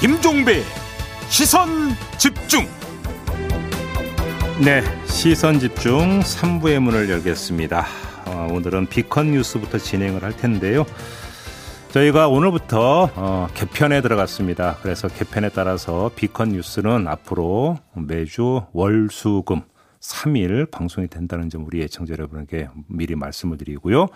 김종배 시선 집중 네, 시선 집중 3부의 문을 열겠습니다. 어, 오늘은 비컨 뉴스부터 진행을 할 텐데요. 저희가 오늘부터 어, 개편에 들어갔습니다. 그래서 개편에 따라서 비컨 뉴스는 앞으로 매주 월수금 3일 방송이 된다는 점 우리 애청자 여러분에게 미리 말씀을 드리고요.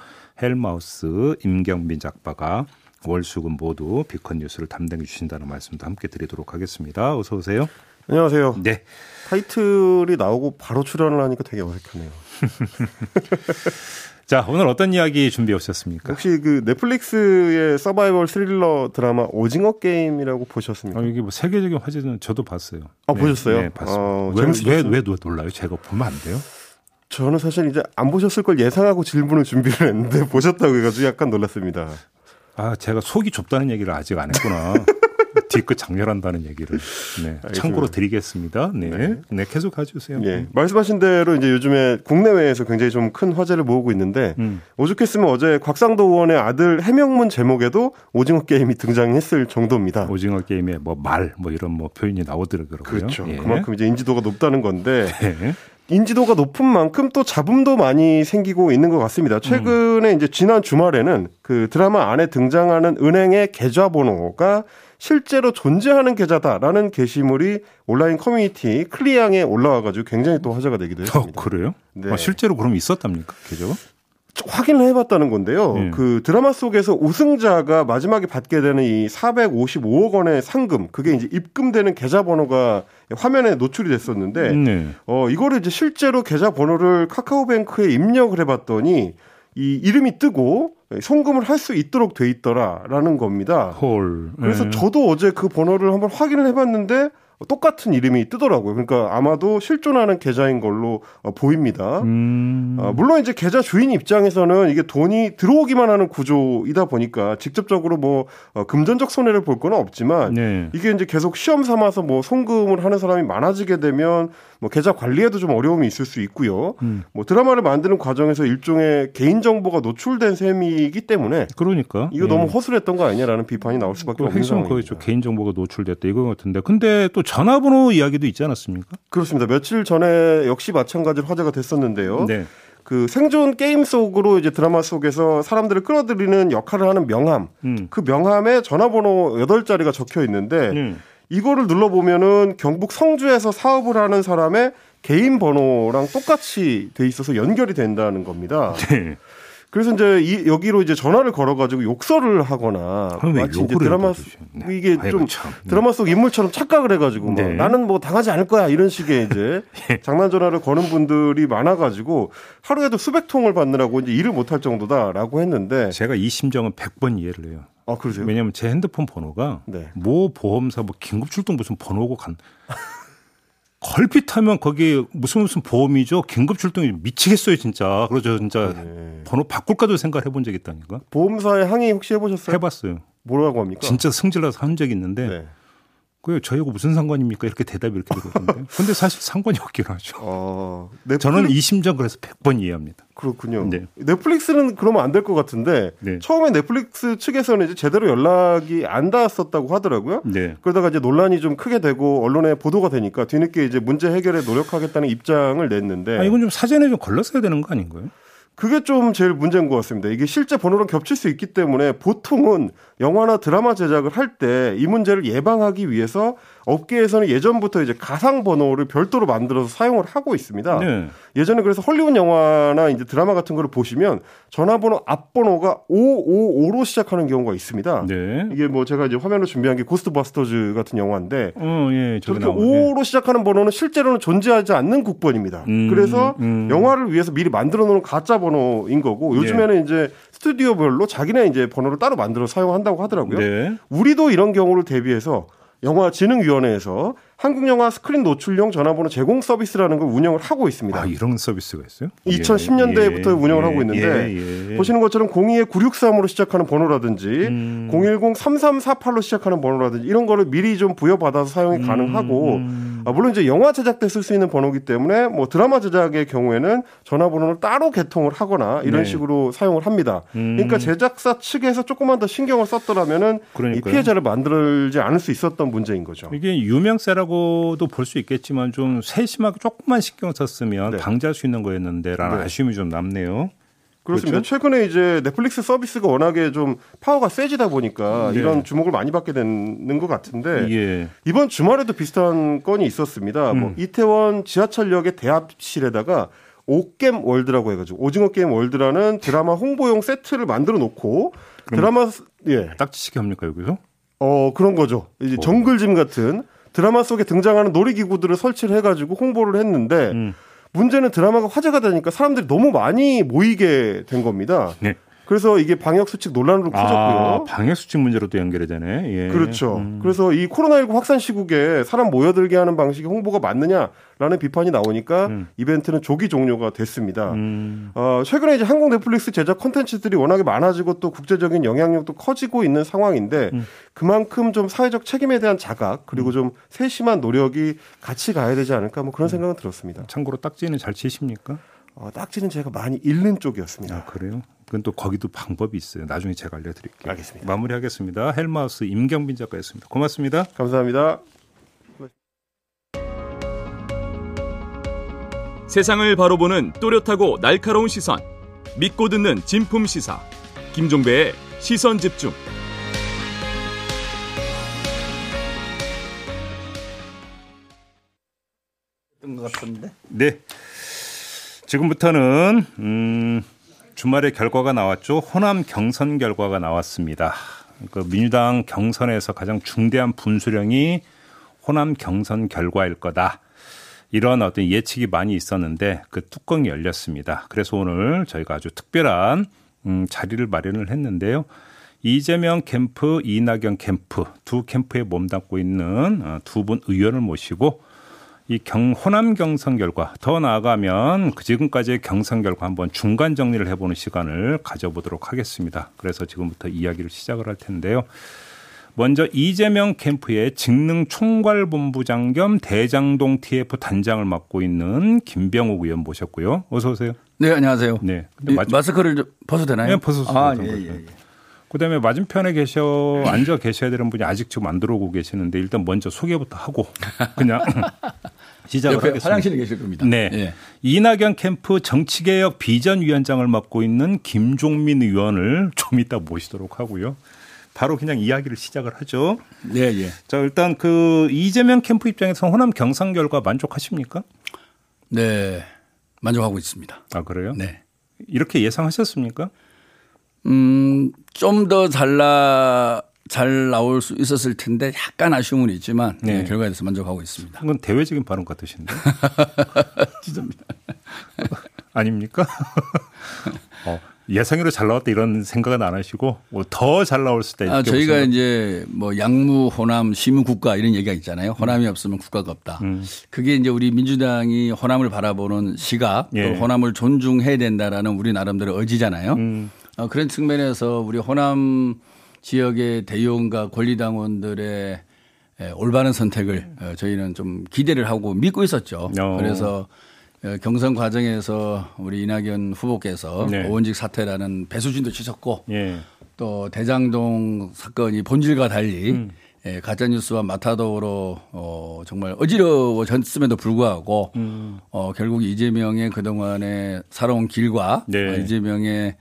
헬마우스 임경빈 작가가 월수금 모두 비컨 뉴스를 담당해 주신다는 말씀도 함께 드리도록 하겠습니다. 어서 오세요. 안녕하세요. 네. 타이틀이 나오고 바로 출연을 하니까 되게 어색하네요. 자, 오늘 어떤 이야기 준비해 오셨습니까? 혹시 그 넷플릭스의 서바이벌 스릴러 드라마 오징어 게임이라고 보셨습니까? 아, 이게 뭐 세계적인 화제는 저도 봤어요. 아, 보셨어요? 네, 봤습니다. 어, 왜? 왜, 왜 놀라요? 제가 보면 안 돼요? 저는 사실 이제 안 보셨을 걸 예상하고 질문을 준비를 했는데 보셨다고 해가지고 약간 놀랐습니다. 아, 제가 속이 좁다는 얘기를 아직 안 했구나. 뒤끝 장렬한다는 얘기를. 네. 참고로 드리겠습니다. 네. 네, 계속 가주세요. 예. 말씀하신 대로 이제 요즘에 국내외에서 굉장히 좀 큰 화제를 모으고 있는데 음. 오죽했으면 어제 곽상도 의원의 아들 해명문 제목에도 오징어 게임이 등장했을 정도입니다. 오징어 게임에 뭐 말, 뭐 이런 뭐 표현이 나오더라고요. 그렇죠. 예. 그만큼 이제 인지도가 높다는 건데 네. 인지도가 높은 만큼 또 잡음도 많이 생기고 있는 것 같습니다. 최근에 이제 지난 주말에는 그 드라마 안에 등장하는 은행의 계좌번호가 실제로 존재하는 계좌다라는 게시물이 온라인 커뮤니티 클리앙에 올라와가지고 굉장히 또 화제가 되기도 어, 했습니다. 그래요? 네. 아, 실제로 그럼 있었답니까? 계좌가? 확인을 해봤다는 건데요. 예. 그 드라마 속에서 우승자가 마지막에 받게 되는 이 455억 원의 상금, 그게 이제 입금되는 계좌번호가 화면에 노출이 됐었는데, 네. 어, 이거를 이제 실제로 계좌번호를 카카오뱅크에 입력을 해봤더니 이 이름이 뜨고 송금을 할 수 있도록 돼 있더라라는 겁니다. 홀. 그래서 예. 저도 어제 그 번호를 한번 확인을 해봤는데 똑같은 이름이 뜨더라고요. 그러니까 아마도 실존하는 계좌인 걸로 어, 보입니다. 음. 아, 물론 이제 계좌 주인 입장에서는 이게 돈이 들어오기만 하는 구조이다 보니까 직접적으로 뭐 어, 금전적 손해를 볼 건 없지만 네. 이게 이제 계속 시험 삼아서 뭐 송금을 하는 사람이 많아지게 되면 뭐 계좌 관리에도 좀 어려움이 있을 수 있고요. 음. 뭐 드라마를 만드는 과정에서 일종의 개인 정보가 노출된 셈이기 때문에 그러니까. 이거 예. 너무 허술했던 거 아니냐라는 비판이 나올 수밖에 그 없는 핵심 상황입니다. 거의 좀 개인 정보가 노출됐다 이거 같은데. 근데 또 전화번호 이야기도 있지 않았습니까? 그렇습니다. 며칠 전에 역시 마찬가지로 화제가 됐었는데요. 네. 그 생존 게임 속으로 이제 드라마 속에서 사람들을 끌어들이는 역할을 하는 명함. 음. 그 명함에 전화번호 8자리가 적혀 있는데 음. 이거를 눌러보면은 경북 성주에서 사업을 하는 사람의 개인 번호랑 똑같이 돼 있어서 연결이 된다는 겁니다. 네. 그래서 이제 이, 여기로 이제 전화를 걸어가지고 욕설을 하거나 마치 이제 드라마? 네. 이게 아이고, 좀 참. 네. 드라마 속 인물처럼 착각을 해가지고 뭐 네. 나는 뭐 당하지 않을 거야 이런 식의 이제 예. 장난 전화를 거는 분들이 많아가지고 하루에도 수백 통을 받느라고 이제 일을 못할 정도다라고 했는데 제가 이 심정은 100번 이해를 해요. 아 그러세요? 왜냐하면 제 핸드폰 번호가 네. 모 보험사 뭐 긴급 출동 무슨 번호고 간 걸핏하면 거기 무슨 무슨 보험이죠. 긴급 출동이 미치겠어요 진짜. 그러죠 진짜 네. 번호 바꿀까도 생각을 해본 적이 있다니까. 보험사에 항의 혹시 해보셨어요? 해봤어요. 뭐라고 합니까? 진짜 승질나서 한 적이 있는데 네. 그게 저희하고 무슨 상관입니까? 이렇게 대답이 이렇게 되거든요. 근데 사실 상관이 없긴 하죠. 어, 넷플릭- 저는 이 심정 그래서 100번 이해합니다. 그렇군요. 네. 넷플릭스는 그러면 안 될 것 같은데 네. 처음에 넷플릭스 측에서는 이제 제대로 연락이 안 닿았었다고 하더라고요. 네. 그러다가 이제 논란이 좀 크게 되고 언론에 보도가 되니까 뒤늦게 이제 문제 해결에 노력하겠다는 입장을 냈는데 아, 이건 좀 사전에 좀 걸렀어야 되는 거 아닌가요? 그게 좀 제일 문제인 것 같습니다. 이게 실제 번호랑 겹칠 수 있기 때문에 보통은 영화나 드라마 제작을 할 때 이 문제를 예방하기 위해서 업계에서는 예전부터 이제 가상 번호를 별도로 만들어서 사용을 하고 있습니다. 네. 예전에 그래서 헐리우드 영화나 이제 드라마 같은 거를 보시면 전화번호 앞번호가 555로 시작하는 경우가 있습니다. 네. 이게 뭐 제가 이제 화면으로 준비한 게 고스트바스터즈 같은 영화인데 어, 예, 저렇게 나오네. 5로 시작하는 번호는 실제로는 존재하지 않는 국번입니다. 음, 그래서 음. 영화를 위해서 미리 만들어 놓은 가짜 번호인 거고 요즘에는 예. 이제 스튜디오별로 자기네 이제 번호를 따로 만들어 사용한다고 하더라고요. 네. 우리도 이런 경우를 대비해서 영화진흥위원회에서 한국 영화 스크린 노출용 전화번호 제공 서비스라는 걸 운영을 하고 있습니다. 아, 이런 서비스가 있어요? 2010년대부터 예, 운영을 예, 하고 있는데 예, 예. 보시는 것처럼 021-963으로 시작하는 번호라든지 음. 010-3348로 시작하는 번호라든지 이런 거를 미리 좀 부여받아서 사용이 가능하고 음. 아, 물론 이제 영화 제작 때 쓸 수 있는 번호기 때문에 뭐 드라마 제작의 경우에는 전화번호를 따로 개통을 하거나 이런 네. 식으로 사용을 합니다. 음. 그러니까 제작사 측에서 조금만 더 신경을 썼더라면은 이. 피해자를 만들지 않을 수 있었던 문제인 거죠. 이게 유명세라고 도 볼 수 있겠지만 좀 세심하게 조금만 신경 썼으면 네. 방지할 수 있는 거였는데라는 네. 아쉬움이 좀 남네요. 그렇습니다. 그렇죠? 최근에 이제 넷플릭스 서비스가 워낙에 좀 파워가 세지다 보니까 네. 이런 주목을 많이 받게 되는 것 같은데 예. 이번 주말에도 비슷한 건이 있었습니다. 뭐 음. 이태원 지하철역의 대합실에다가 오겜 월드라고 해가지고 오징어 게임 월드라는 드라마 홍보용 세트를 만들어 놓고 드라마 스- 예, 딱지치기 합니까 여기서? 어 그런 거죠. 이제 정글짐 같은 드라마 속에 등장하는 놀이기구들을 설치를 해가지고 홍보를 했는데 음. 문제는 드라마가 화제가 되니까 사람들이 너무 많이 모이게 된 겁니다. 네. 그래서 이게 방역 수칙 논란으로 아, 커졌고요. 방역 수칙 문제로도 연결이 되네. 예. 그렇죠. 음. 그래서 이 코로나19 확산 시국에 사람 모여들게 하는 방식이 홍보가 맞느냐라는 비판이 나오니까 음. 이벤트는 조기 종료가 됐습니다. 음. 어, 최근에 이제 한국 넷플릭스 제작 콘텐츠들이 워낙에 많아지고 또 국제적인 영향력도 커지고 있는 상황인데 음. 그만큼 좀 사회적 책임에 대한 자각 그리고 좀 세심한 노력이 같이 가야 되지 않을까 뭐 그런 생각은 들었습니다. 참고로 딱지는 잘 치십니까? 어, 딱지는 제가 많이 잃는 쪽이었습니다. 아, 그래요? 그건 또 거기도 방법이 있어요. 나중에 제가 알려드릴게요. 알겠습니다. 마무리하겠습니다. 헬마우스 임경빈 작가였습니다. 고맙습니다. 감사합니다. 세상을 바로 보는 또렷하고 날카로운 시선. 믿고 듣는 진품 시사. 김종배의 시선 집중. 것 같은데. 네. 지금부터는 음, 주말에 결과가 나왔죠. 호남 경선 결과가 나왔습니다. 그 민주당 경선에서 가장 중대한 분수령이 호남 경선 결과일 거다. 이런 어떤 예측이 많이 있었는데 그 뚜껑이 열렸습니다. 그래서 오늘 저희가 아주 특별한 음, 자리를 마련을 했는데요. 이재명 캠프, 이낙연 캠프 두 캠프에 몸담고 있는 어, 두분 의원을 모시고 이 경, 호남 경선 결과 더 나아가면 그 지금까지의 경선 결과 한번 중간 정리를 해보는 시간을 가져보도록 하겠습니다. 그래서 지금부터 이야기를 시작을 할 텐데요. 먼저 이재명 캠프의 직능 총괄본부장 겸 대장동 TF 단장을 맡고 있는 김병욱 의원 모셨고요. 어서 오세요. 네, 안녕하세요. 네. 근데 마스크를 좀 벗어도 되나요? 네, 벗어도 아. 예, 예, 예. 그다음에 맞은편에 계셔 앉아 계셔야 되는 분이 아직 지금 안 들어오고 계시는데 일단 먼저 소개부터 하고 그냥 시작을 하겠습니다. 화장실에 계실 겁니다. 네. 예. 이낙연 캠프 정치개혁 비전위원장을 맡고 있는 김종민 의원을 좀 이따 모시도록 하고요. 바로 그냥 이야기를 시작을 하죠. 네, 예. 자, 일단 그 이재명 캠프 입장에서 호남 경선 결과 만족하십니까? 네. 만족하고 있습니다. 아, 그래요? 네. 이렇게 예상하셨습니까? 음, 좀 더 잘나 잘 나올 수 있었을 텐데 약간 아쉬움은 있지만 네. 네, 결과에 대해서 만족하고 있습니다. 그건 대외적인 발언 같으신데. 죄송합니다. 아닙니까? 어, 예상외로 잘 나왔다 이런 생각은 안 하시고 더잘 나올 수도 있다. 아, 저희가 이제 뭐 양무, 호남, 시무 국가 이런 얘기가 있잖아요. 호남이 없으면 국가가 없다. 음. 그게 이제 우리 민주당이 호남을 바라보는 시각, 또 예. 호남을 존중해야 된다라는 우리 나름대로 의지잖아요. 음. 어, 그런 측면에서 우리 호남 지역의 대의원과 권리당원들의 에, 올바른 선택을 어, 저희는 좀 기대를 하고 믿고 있었죠. 어. 그래서 어, 경선 과정에서 우리 이낙연 후보께서 네. 오원직 사퇴라는 배수진도 치셨고 예. 또 대장동 사건이 본질과 달리 음. 예, 가짜 뉴스와 마타도로 어, 정말 어지러워졌음에도 불구하고 음. 어, 결국 이재명의 그동안의 살아온 길과 네. 이재명의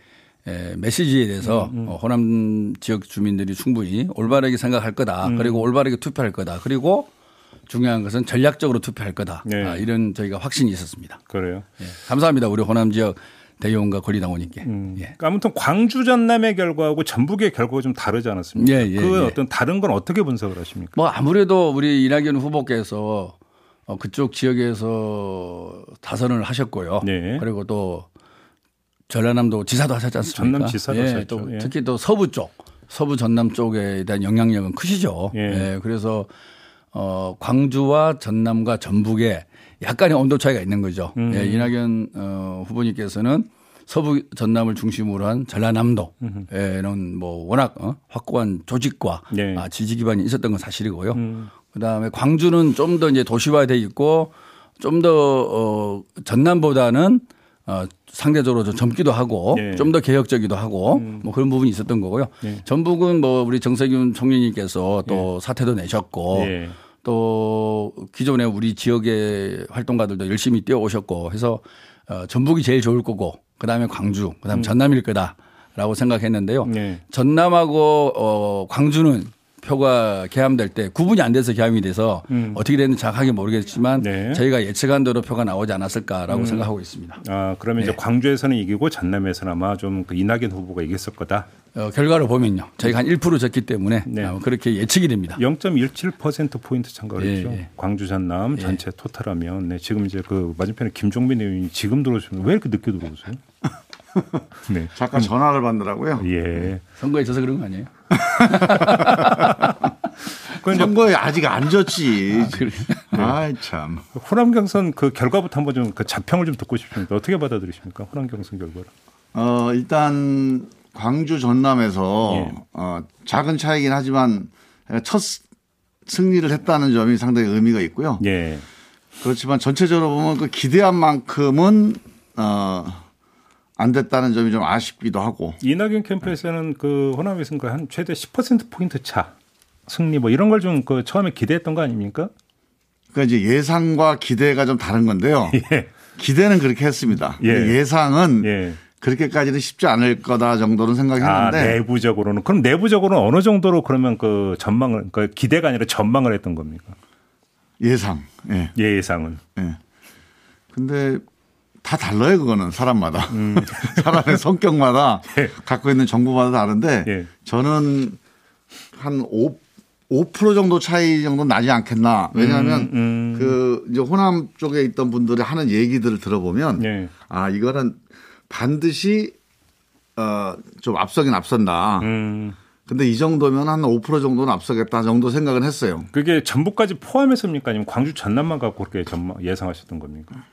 에, 메시지에 대해서 어, 호남 지역 주민들이 충분히 올바르게 생각할 거다. 음. 그리고 올바르게 투표할 거다. 그리고 중요한 것은 전략적으로 투표할 거다. 네. 아, 이런 저희가 확신이 있었습니다. 그래요. 예. 감사합니다. 우리 호남 지역 대의원과 권리당원님께. 음. 예. 그러니까 아무튼 광주 전남의 결과하고 전북의 결과가 좀 다르지 않았습니까? 예, 예, 그 예. 어떤 다른 건 어떻게 분석을 하십니까? 뭐 아무래도 우리 이낙연 후보께서 어, 그쪽 지역에서 다선을 하셨고요. 네. 그리고 또 전라남도 지사도 하셨지 않습니까? 전남 지사도 예, 하셨죠. 또 예. 특히 또 서부 쪽, 서부 전남 쪽에 대한 영향력은 크시죠. 예. 예, 그래서 어, 광주와 전남과 전북에 약간의 온도 차이가 있는 거죠. 음. 예, 이낙연 어, 후보님께서는 서부 전남을 중심으로 한 전라남도에는 뭐 워낙 어, 확고한 조직과 네. 아, 지지 기반이 있었던 건 사실이고요. 음. 그다음에 광주는 좀 더 이제 도시화돼 있고 좀 더 어, 전남보다는 어, 상대적으로 좀 젊기도 하고 예. 좀더 개혁적이기도 하고 뭐 그런 부분이 있었던 거고요. 예. 전북은 뭐 우리 정세균 총리님께서 또 내셨고 예. 또 기존에 우리 지역의 활동가들도 열심히 뛰어오셨고 해서 어, 전북이 제일 좋을 거고 그다음에 광주 그다음에 전남일 거다라고 생각했는데요. 네. 전남하고 어, 광주는 표가 개함될 때 구분이 안 돼서 개함이 돼서 어떻게 됐는지 정확하게 모르겠지만 음. 네. 음. 저희가 예측한 대로 표가 나오지 않았을까라고 생각하고 있습니다. 아, 그러면 네. 이제 광주에서는 이기고 전남에서는 아마 좀 그 이낙연 후보가 이겼을 거다. 어, 결과를 보면요. 저희가 한 1% 졌기 때문에 네. 어, 그렇게 예측이 됩니다. 0.17% 포인트 참가를 예, 했죠. 예. 광주 전남 전체 토탈하면 네, 지금 이제 그 맞은편에 김종민 의원이 지금 들어오시면 왜 이렇게 늦게 들어오세요? 네. 잠깐 전화를 받느라고요. 예. 선거에 져서 그런 거 아니에요? 그 선거에 아직 안 졌지. 그래요? 아이 참. 호남 경선 그 결과부터 한번 좀 그 자평을 좀 듣고 싶습니다. 어떻게 받아들이십니까? 호남 경선 결과를. 어 일단 광주 전남에서 예. 어, 작은 차이긴 하지만 첫 승리를 했다는 점이 상당히 의미가 있고요. 예. 그렇지만 전체적으로 보면 그 기대한 만큼은 어, 안 됐다는 점이 좀 아쉽기도 하고 이낙연 캠프에서는 그 호남의 선거 한 최대 10% 포인트 차 승리 뭐 이런 걸 좀 그 처음에 기대했던 거 아닙니까? 그러니까 이제 예상과 기대가 좀 다른 건데요. 예. 기대는 그렇게 했습니다. 예. 예상은 예. 그렇게까지는 쉽지 않을 거다 정도는 아, 생각했는데 내부적으로는 그럼 내부적으로는 어느 정도로 그러면 그 전망을 그 기대가 아니라 전망을 했던 겁니까? 예상. 예. 예상은. 예. 근데 다 달라요, 그거는 사람마다. 음. 사람의 성격마다 갖고 있는 정보마다 다른데 예. 저는 한 5, 5% 정도 차이 정도 나지 않겠나. 왜냐하면 음, 그 이제 호남 쪽에 있던 분들이 하는 얘기들을 들어보면 예. 아, 이거는 반드시 어, 좀 앞서긴 앞선다. 음. 근데 이 정도면 한 5% 정도는 앞서겠다 정도 생각은 했어요. 그게 전북까지 포함해서입니까? 아니면 광주 전남만 갖고 그렇게 예상하셨던 겁니까?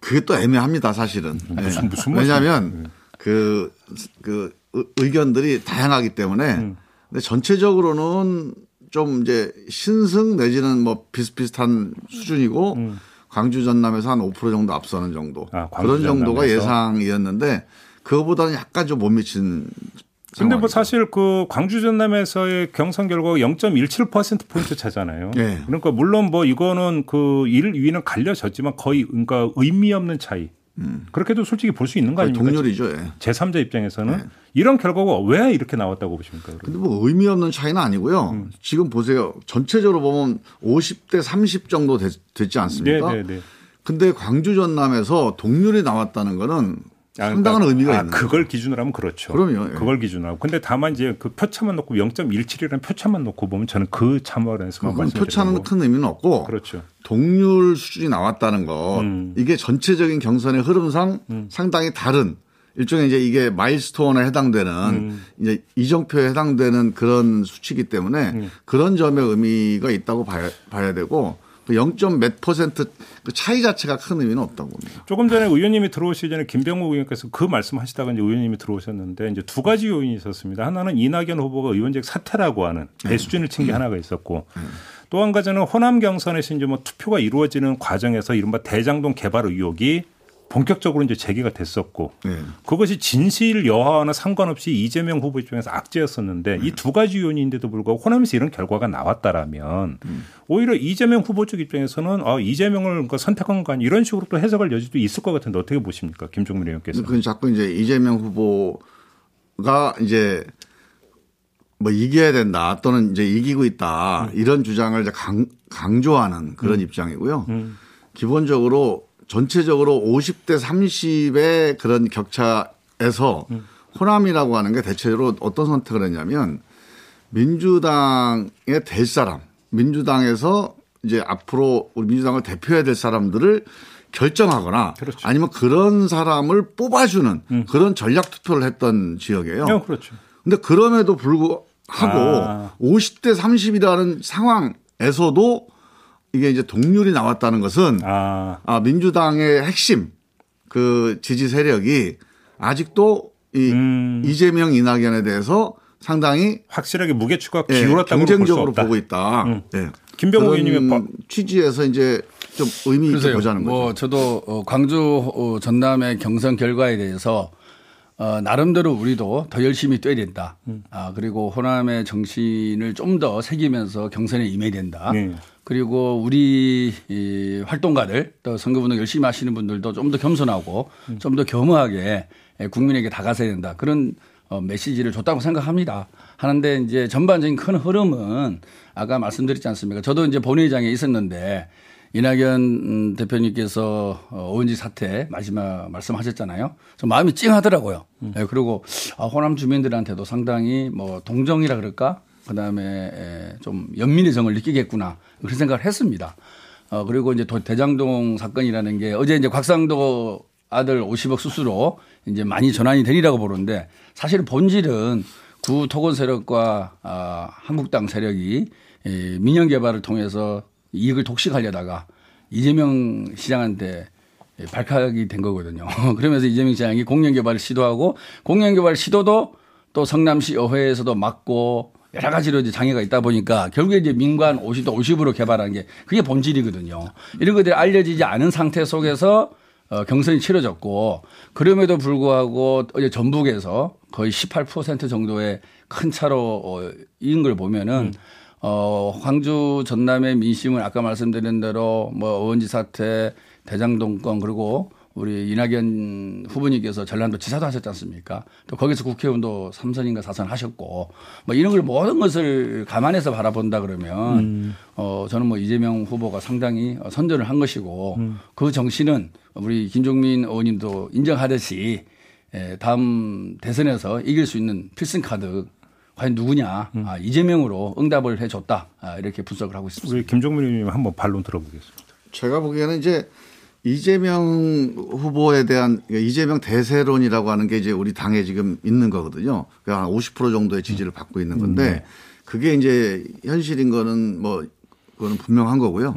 그게 또 애매합니다, 사실은. 음, 무슨- 예. 무슨 왜냐하면 그, 그 의- 의견들이 다양하기 때문에 음. 근데 전체적으로는 좀 이제 신승 내지는 뭐 비슷비슷한 수준이고 광주 전남에서 한 5% 정도 앞서는 정도 음. 아, 그런 정도가 전남에서? 예상이었는데 그거보다는 약간 좀 못 미친. 근데 뭐. 사실 그 광주 전남에서의 경선 결과가 0.17% 포인트 차잖아요. 예. 그러니까 물론 뭐 이거는 그 1, 2위는 갈려졌지만 거의 그러니까 의미 없는 차이. 그렇게도 솔직히 볼 수 있는 거 아닙니까? 동률이죠. 예. 제3자 입장에서는 이런 결과가 왜 이렇게 나왔다고 보십니까? 그러면? 근데 뭐 의미 없는 차이는 아니고요. 음. 지금 보세요. 전체적으로 보면 50대 30 정도 됐, 지 않습니까? 네, 네, 네. 근데 광주 전남에서 동률이 나왔다는 거는 아, 상당한 그러니까, 의미가 아, 있는 그걸 기준으로 하면 그렇죠. 그럼요, 예. 그걸 기준으로 하고. 근데 다만 이제 그 표차만 놓고 0.17이라는 표차만 놓고 보면 저는 그 참화에서 그건 표차는 큰 의미는 없고 그렇죠. 동률 수준이 나왔다는 것 음. 이게 전체적인 경선의 흐름상 상당히 다른 일종의 이제 이게 마일스톤에 해당되는 음. 이제 이정표에 해당되는 그런 수치이기 때문에 음. 그런 점에 의미가 있다고 봐야, 봐야 되고 그 0. 몇 퍼센트 그 차이 자체가 큰 의미는 없다고 봅니다. 조금 전에 의원님이 들어오시기 전에 김병욱 의원께서 그 말씀하시다가 이제 의원님이 들어오셨는데 이제 두 가지 요인이 있었습니다. 하나는 이낙연 후보가 의원직 사퇴라고 하는 배수준을 친게 하나가 있었고 또한 가지는 호남 경선에서 이제 뭐 투표가 이루어지는 과정에서 이른바 대장동 개발 의혹이 본격적으로 이제 제기가 됐었고 네. 그것이 진실 여하와는 상관없이 이재명 후보 입장에서 악재였었는데 이두 가지 요인인데도 불구하고 호남에서 이런 결과가 나왔다라면 오히려 이재명 후보 쪽 입장에서는 아, 이재명을 그러니까 선택한 거 아니 이런 식으로 또 해석할 여지도 있을 것 같은데 어떻게 보십니까? 김종민 의원께서? 그건 자꾸 이제 이재명 후보가 이제 뭐 이겨야 된다 또는 이제 이기고 있다 이런 주장을 이제 강, 강조하는 그런 입장이고요. 기본적으로 전체적으로 50대 30의 그런 격차에서 호남이라고 하는 게 대체로 어떤 선택을 했냐면 민주당에 될 사람, 민주당에서 이제 앞으로 우리 민주당을 대표해야 될 사람들을 결정하거나 그렇죠. 아니면 그런 사람을 뽑아주는 그런 전략 투표를 했던 지역이에요. 네, 그렇죠. 근데 그럼에도 불구하고 아. 50대 30이라는 상황에서도 이게 이제 동률이 나왔다는 것은 아, 아, 민주당의 핵심 그 지지 세력이 아직도 이 음. 이재명 이낙연에 대해서 상당히 확실하게 무게추가 예, 기울었다고 볼수 경쟁적으로 없다. 보고 있다. 음. 예. 김병호 의원님의 취지에서 이제 좀 의미 있게. 보자는 거죠. 뭐 저도 어, 광주 어, 전남의 경선 결과에 대해서 어, 나름대로 우리도 더 열심히 뛰어야 된다. 음. 아, 그리고 호남의 정신을 좀 더 새기면서 경선에 임해야 된다. 네. 그리고 우리 이 활동가들 또 선거운동 열심히 하시는 분들도 좀 더 겸손하고 음. 좀더 겸허하게 국민에게 다가서야 된다. 그런 어, 메시지를 줬다고 생각합니다. 하는데 이제 전반적인 큰 흐름은 아까 말씀드렸지 않습니까? 저도 이제 본회의장에 있었는데 이낙연 음, 대표님께서 어, 오은지 사태 마지막 말씀하셨잖아요. 좀 마음이 찡하더라고요. 예, 그리고 아, 호남 주민들한테도 상당히 뭐 동정이라 그럴까? 그다음에 에, 좀 연민의 정을 느끼겠구나 그런 생각을 했습니다. 어, 그리고 이제 도- 대장동 사건이라는 게 어제 이제 곽상도 아들 50억 수수로 이제 많이 전환이 되리라고 보는데 사실 본질은 구 토건 세력과 아, 한국당 세력이 이 민영 개발을 통해서 이익을 독식하려다가 이재명 시장한테 발칵이 된 거거든요. 그러면서 이재명 시장이 공영 개발을 시도하고 공영 개발 시도도 또 성남시 의회에서도 막고 여러 가지로 이제 장애가 있다 보니까 결국에 이제 민관 50도 50으로 개발한 게 그게 본질이거든요. 이런 것들이 알려지지 않은 상태 속에서 어, 경선이 치러졌고 그럼에도 불구하고 어제 전북에서 거의 18% 정도의 큰 차로 어, 이긴 걸 보면은 어, 광주 전남의 민심은 아까 말씀드린 대로 뭐 어원지 사태, 대장동 건 그리고 우리 이낙연 후보님께서 전라도 지사도 하셨지 않습니까? 또 거기서 국회의원도 3선인가 4선 하셨고 뭐 이런 걸 모든 것을 감안해서 바라본다 그러면 어 저는 뭐 이재명 후보가 상당히 어, 선전을 한 것이고 그 정신은 우리 김종민 의원님도 인정하듯이 에, 다음 대선에서 이길 수 있는 필승 카드 과연 누구냐 아, 이재명으로 응답을 해줬다 아, 이렇게 분석을 하고 있습니다. 우리 김종민 의원님 한번 반론 들어보겠습니다. 제가 보기에는 이제 이재명 후보에 대한 그러니까 이재명 대세론이라고 하는 게 이제 우리 당에 지금 있는 거거든요. 그러니까 한50% 정도의 지지를 받고 있는 건데 그게 이제 현실인 거는 뭐 그거는 분명한 거고요.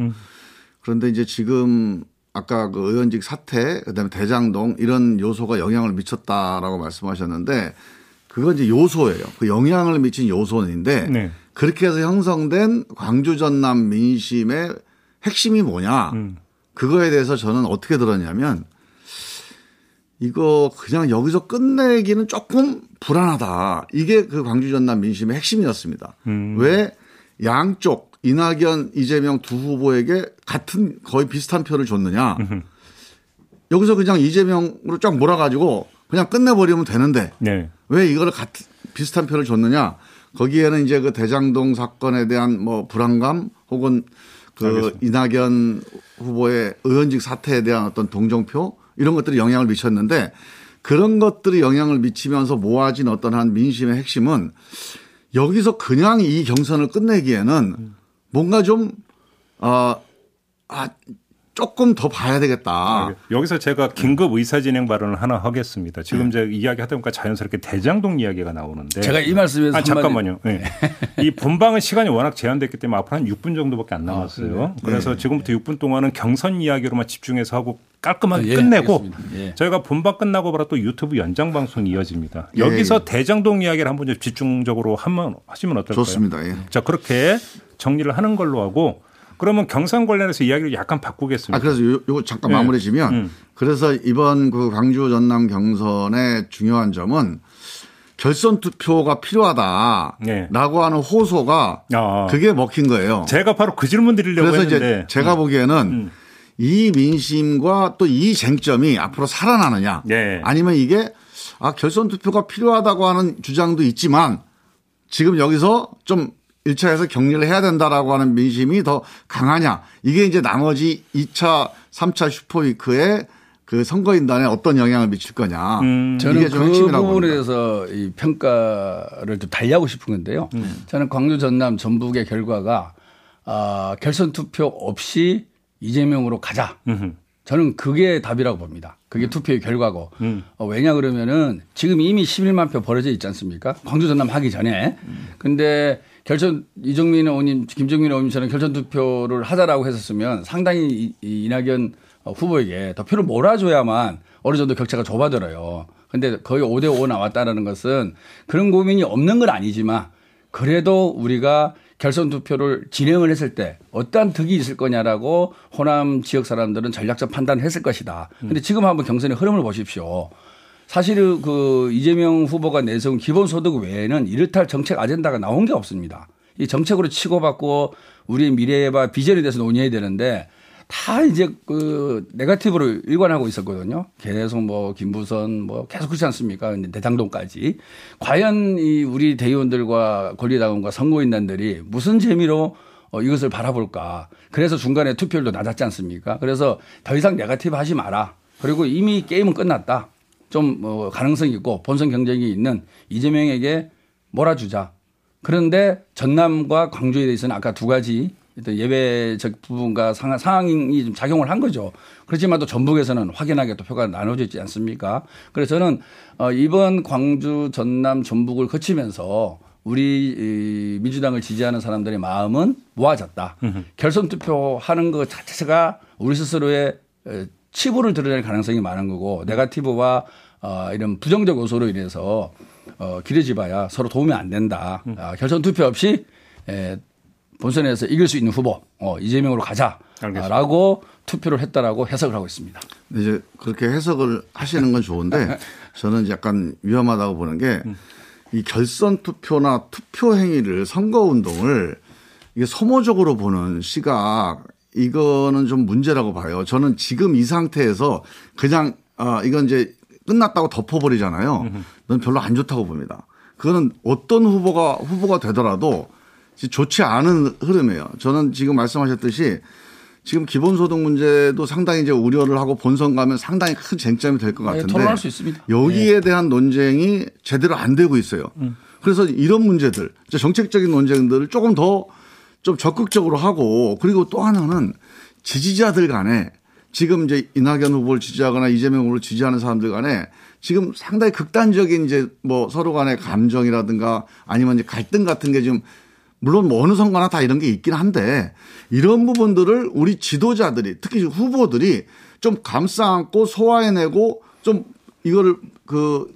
그런데 이제 지금 아까 그 의원직 사태 그다음에 대장동 이런 요소가 영향을 미쳤다라고 말씀하셨는데 그건 이제 요소예요. 그 영향을 미친 요소인데 네. 그렇게 해서 형성된 광주 전남 민심의 핵심이 뭐냐? 그거에 대해서 저는 어떻게 들었냐면 이거 그냥 여기서 끝내기는 조금 불안하다. 이게 그 광주 전남 민심의 핵심이었습니다. 왜 양쪽 이낙연, 이재명 두 후보에게 같은 거의 비슷한 표를 줬느냐? 여기서 그냥 이재명으로 쫙 몰아가지고 그냥 끝내버리면 되는데 네. 왜 이거를 같은 비슷한 표를 줬느냐? 거기에는 이제 그 대장동 사건에 대한 뭐 불안감 혹은 그 알겠습니다. 이낙연 후보의 의원직 사태에 대한 어떤 동정표 이런 것들이 영향을 미쳤는데 그런 것들이 영향을 미치면서 모아진 어떤 한 민심의 핵심은 여기서 그냥 이 경선을 끝내기에는 뭔가 좀, 어, 아, 조금 더 봐야 되겠다. 여기서 제가 긴급 의사 진행 발언을 하나 하겠습니다. 지금 제가 이야기 하다 보니까 자연스럽게 대장동 이야기가 나오는데. 제가 이 말씀에서 아, 잠깐만요. 네. 이 본방은 시간이 워낙 제한됐기 때문에 앞으로 한 6분 정도밖에 안 남았어요. 그래서 지금부터 6분 동안은 경선 이야기로만 집중해서 하고 깔끔하게 예, 끝내고. 예. 저희가 본방 끝나고 바로 또 유튜브 연장 방송이 이어집니다. 예, 여기서 대장동 이야기를 한번 좀 집중적으로 한번 하시면 어떨까요? 좋습니다. 예. 자, 그렇게 정리를 하는 걸로 하고 그러면 경선 관련해서 이야기를 약간 바꾸겠습니다. 아, 그래서 요, 요거 잠깐 네. 마무리 지면 음. 그래서 이번 그 광주 전남 경선의 중요한 점은 결선 투표가 필요하다라고 네. 하는 호소가 아. 그게 먹힌 거예요. 제가 바로 그 질문 드리려고 그래서 했는데 이제 제가 보기에는 음. 이 민심과 또 이 쟁점이 앞으로 살아나느냐 네. 아니면 이게 아 결선 투표가 필요하다고 하는 주장도 있지만 지금 여기서 좀 1차에서 격리를 해야 된다라고 하는 민심이 더 강하냐. 이게 이제 나머지 2차, 3차 슈퍼위크에 그 선거인단에 어떤 영향을 미칠 거냐. 음. 이게 저는 좀그 핵심이라고 부분에. 대해서 이 평가를 좀 달리하고 싶은 건데요. 음. 저는 광주 전남 전북의 결과가 아, 결선 투표 없이 이재명으로 가자. 음흠. 저는 그게 답이라고 봅니다. 그게 투표의 결과고. 음. 어, 왜냐 그러면은 지금 이미 11만 표 벌어져 있지 않습니까? 광주 전남 하기 전에. 근데 결선 이정민 의원님, 김정민 의원님처럼 결선 투표를 하자라고 했었으면 상당히 이낙연 후보에게 더 표를 몰아줘야만 어느 정도 격차가 좁아들어요. 근데 거의 5대 5 나왔다라는 것은 그런 고민이 없는 건 아니지만 그래도 우리가 결선 투표를 진행을 했을 때 어떠한 득이 있을 거냐라고 호남 지역 사람들은 전략적 판단을 했을 것이다. 근데 지금 한번 경선의 흐름을 보십시오. 사실 그 이재명 후보가 내세운 기본소득 외에는 이렇다 할 정책 아젠다가 나온 게 없습니다. 이 정책으로 치고받고 우리의 미래와 비전에 대해서 논의해야 되는데 다 이제 그 네가티브로 일관하고 있었거든요. 계속 뭐 김부선 뭐 계속 그렇지 않습니까? 대장동까지. 과연 이 우리 대의원들과 권리당원과 선거인단들이 무슨 재미로 어, 이것을 바라볼까. 그래서 중간에 투표율도 낮았지 않습니까? 그래서 더 이상 네가티브 하지 마라. 그리고 이미 게임은 끝났다. 좀뭐 가능성 있고 본선 경쟁이 있는 이재명에게 몰아주자. 그런데 전남과 광주에 대해서는 아까 두 가지 예외적 부분과 상황이 좀 작용을 한 거죠. 그렇지만 또 전북에서는 확연하게 또 표가 나눠져 있지 않습니까? 그래서 저는 어, 이번 광주, 전남, 전북을 거치면서 우리 민주당을 지지하는 사람들의 마음은 모아졌다. 결선 투표하는 것 자체가 우리 스스로의 치부를 드러낼 가능성이 많은 거고 네가티브와 어, 이런 부정적 요소로 인해서 어, 길어지봐야 서로 도움이 안 된다. 아, 결선 투표 없이 에, 본선에서 이길 수 있는 후보 어, 이재명으로 가자라고 투표를 했다라고 해석을 하고 있습니다. 이제 그렇게 해석을 하시는 건 좋은데 저는 약간 위험하다고 보는 게 이 결선 투표나 투표 행위를 선거 운동을 이게 소모적으로 보는 시각 이거는 좀 문제라고 봐요. 저는 지금 이 상태에서 그냥 아 이건 이제 끝났다고 덮어버리잖아요. 넌 별로 안 좋다고 봅니다. 그거는 어떤 후보가 후보가 되더라도 좋지 않은 흐름이에요. 저는 지금 말씀하셨듯이 지금 기본소득 문제도 상당히 이제 우려를 하고 본선 가면 상당히 큰 쟁점이 될 것 같은데 네, 토론할 수 있습니다. 여기에 네. 대한 논쟁이 제대로 안 되고 있어요. 음. 그래서 이런 문제들, 정책적인 논쟁들을 조금 더 좀 적극적으로 하고 그리고 또 하나는 지지자들 간에 지금 이제 이낙연 후보를 지지하거나 이재명 후보를 지지하는 사람들 간에 지금 상당히 극단적인 이제 뭐 서로 간의 감정이라든가 아니면 이제 갈등 같은 게 지금 물론 뭐 어느 선거나 다 이런 게 있긴 한데 이런 부분들을 우리 지도자들이 특히 후보들이 좀 감싸 안고 소화해내고 좀 이거를 그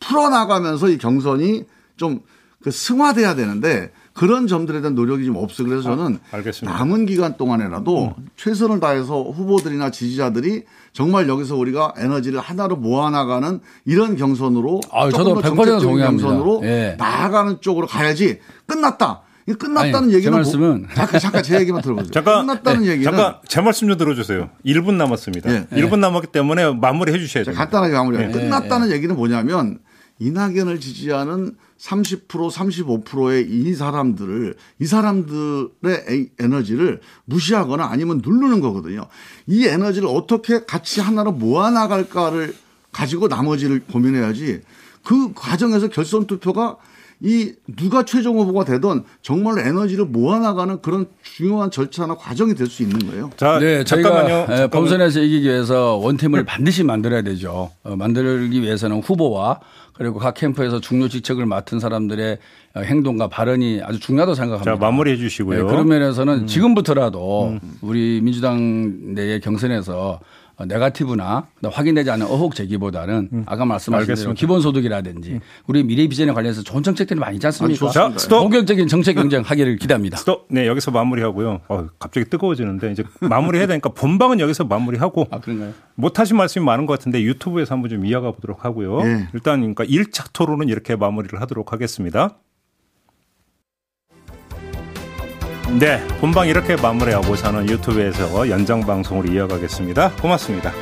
풀어나가면서 이 경선이 좀 그 승화돼야 되는데 그런 점들에 대한 노력이 좀 없어. 그래서 저는 아, 남은 기간 동안에라도 음. 최선을 다해서 후보들이나 지지자들이 정말 여기서 우리가 에너지를 하나로 모아나가는 이런 경선으로 아, 저도 100% 동의합니다. 경선으로 예. 나아가는 쪽으로 가야지 끝났다. 끝났다는 아니, 얘기는 제 말씀은 뭐, 잠깐 잠깐 제 얘기만 들어보세요. 잠깐 끝났다는 네, 얘기는 잠깐 제 말씀 좀 들어주세요. 1분 남았습니다. 네. 1분 남았기 때문에 마무리해 주셔야 돼요. 간단하게 마무리해. 네. 끝났다는 네. 얘기는 뭐냐면 이낙연을 지지하는 30% 35%의 이 사람들을 이 사람들의 에너지를 무시하거나 아니면 누르는 거거든요. 이 에너지를 어떻게 같이 하나로 모아 나갈까를 가지고 나머지를 고민해야지 그 과정에서 결선 투표가 이 누가 최종 후보가 되든 정말로 에너지를 모아나가는 그런 중요한 절차나 과정이 될 수 있는 거예요. 자, 네, 저희가 예, 본선에서 이기기 위해서 원팀을 반드시 만들어야 되죠. 어, 만들기 위해서는 후보와 그리고 각 캠프에서 중요 직책을 맡은 사람들의 행동과 발언이 아주 중요하다고 생각합니다. 자, 마무리해 주시고요. 네, 그런 면에서는 음. 지금부터라도 음. 우리 민주당 내의 경선에서 어, 네가티브나 확인되지 않은 의혹 제기보다는 음. 아까 말씀하신 대로 기본소득이라든지 음. 우리 미래 비전에 관련해서 좋은 정책들이 많이 있지 않습니까? 아, 자, 스톱. 본격적인 정책 경쟁 하기를 기대합니다. 스톱. 네, 여기서 마무리하고요. 어, 갑자기 뜨거워지는데 이제 마무리해야 되니까 본방은 여기서 마무리하고 아, 그런가요? 못 하신 말씀이 많은 것 같은데 유튜브에서 한번 좀 이어가 보도록 하고요. 네. 일단 그러니까 1차 토론은 이렇게 마무리를 하도록 하겠습니다. 네, 본방 이렇게 마무리하고 저는 유튜브에서 연장 방송으로 이어가겠습니다. 고맙습니다.